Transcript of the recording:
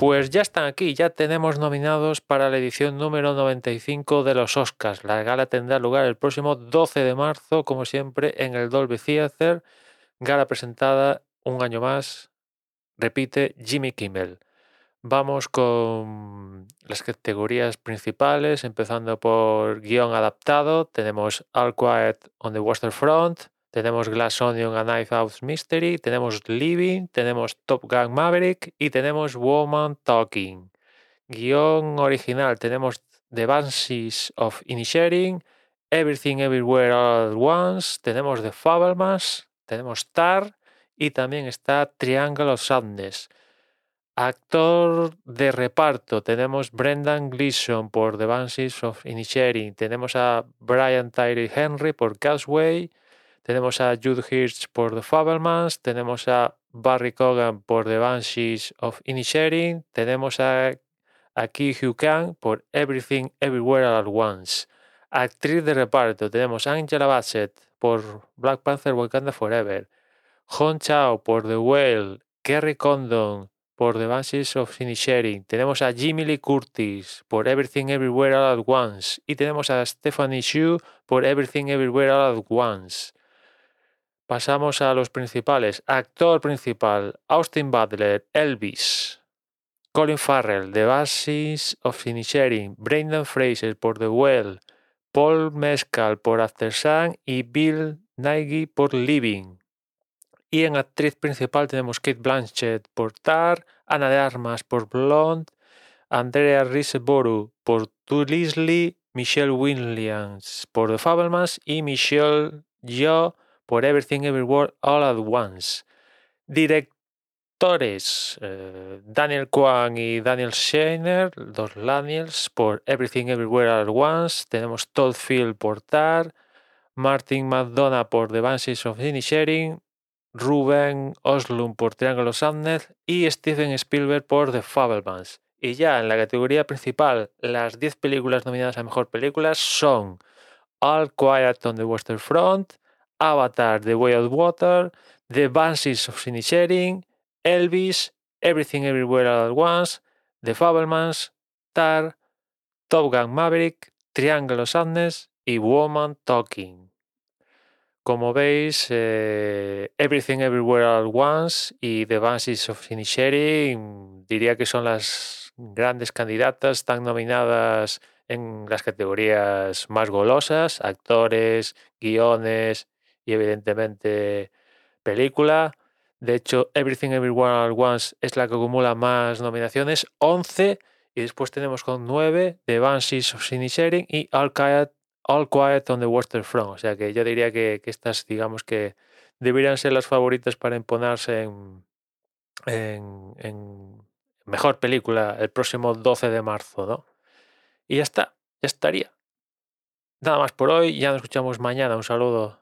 Pues ya están aquí, ya tenemos nominados para la edición número 95 de los Oscars. La gala tendrá lugar el próximo 12 de marzo, como siempre, en el Dolby Theater. Gala presentada un año más, repite Jimmy Kimmel. Vamos con las categorías principales, empezando por guion adaptado. Tenemos All Quiet on the Western Front, tenemos Glass Onion a Knife Out Mystery, tenemos Living, tenemos Top Gun Maverick y tenemos Woman Talking. Guión original tenemos The Banshees of Inisherin, Everything Everywhere All at Once, tenemos The Fabelmans, tenemos Tar y también está Triangle of Sadness. Actor de reparto, tenemos Brendan Gleeson por The Banshees of Inisherin, tenemos a Brian Tyree Henry por Casway, tenemos a Jude Hirsch por The Fabelmans, tenemos a Barry Cogan por The Banshees of Inisherin, tenemos a, a Ki Hugh Kang por Everything Everywhere All at Once. Actriz de reparto, tenemos a Angela Bassett por Black Panther Wakanda Forever, Hong Chao por The Whale, Kerry Condon por The Banshees of Inisherin, tenemos a Jimmy Lee Curtis por Everything Everywhere All at Once y tenemos a Stephanie Hsu por Everything Everywhere All at Once. Pasamos a los principales. Actor principal, Austin Butler, Elvis. Colin Farrell, The Banshees of Inisherin, Brendan Fraser por The Well, Paul Mescal por After Sun y Bill Nighy por Living. Y en actriz principal tenemos Kate Blanchett por Tar, Ana de Armas por Blonde, Andrea Riseborough por To Leslie, Michelle Williams por The Fabelmans y Michelle Yeoh por Everything Everywhere All at Once. Directores eh, Daniel Kwan y Daniel Scheiner, dos Daniels por Everything Everywhere All at Once. Tenemos Todd Field por Tar, Martin McDonough por The Banshees of Inisherin, Ruben Oslund por of Sadness y Steven Spielberg por The Fabelmans. Y ya en la categoría principal, las 10 películas nominadas a Mejor Película son All Quiet on the Western Front, Avatar The Way of Water, The Banshees of Inisherin, Elvis, Everything Everywhere at Once, The Fabelmans, Tar, Top Gun Maverick, Triangle of Sadness y Woman Talking. Como veis, eh, Everything Everywhere at Once y The Banshees of Inisherin diría que son las grandes candidatas, están nominadas en las categorías más golosas, actores, guiones evidentemente película. De hecho, Everything Everywhere All Once es la que acumula más nominaciones, 11, y después tenemos con 9 The Banshees of Inisherin y All Quiet All Quiet on the Western Front. O sea que yo diría que, estas, digamos que deberían ser las favoritas para imponerse en, en, en, mejor película el próximo 12 de marzo, ¿no? Y ya está, ya estaría. Nada más por hoy, ya nos escuchamos mañana. Un saludo.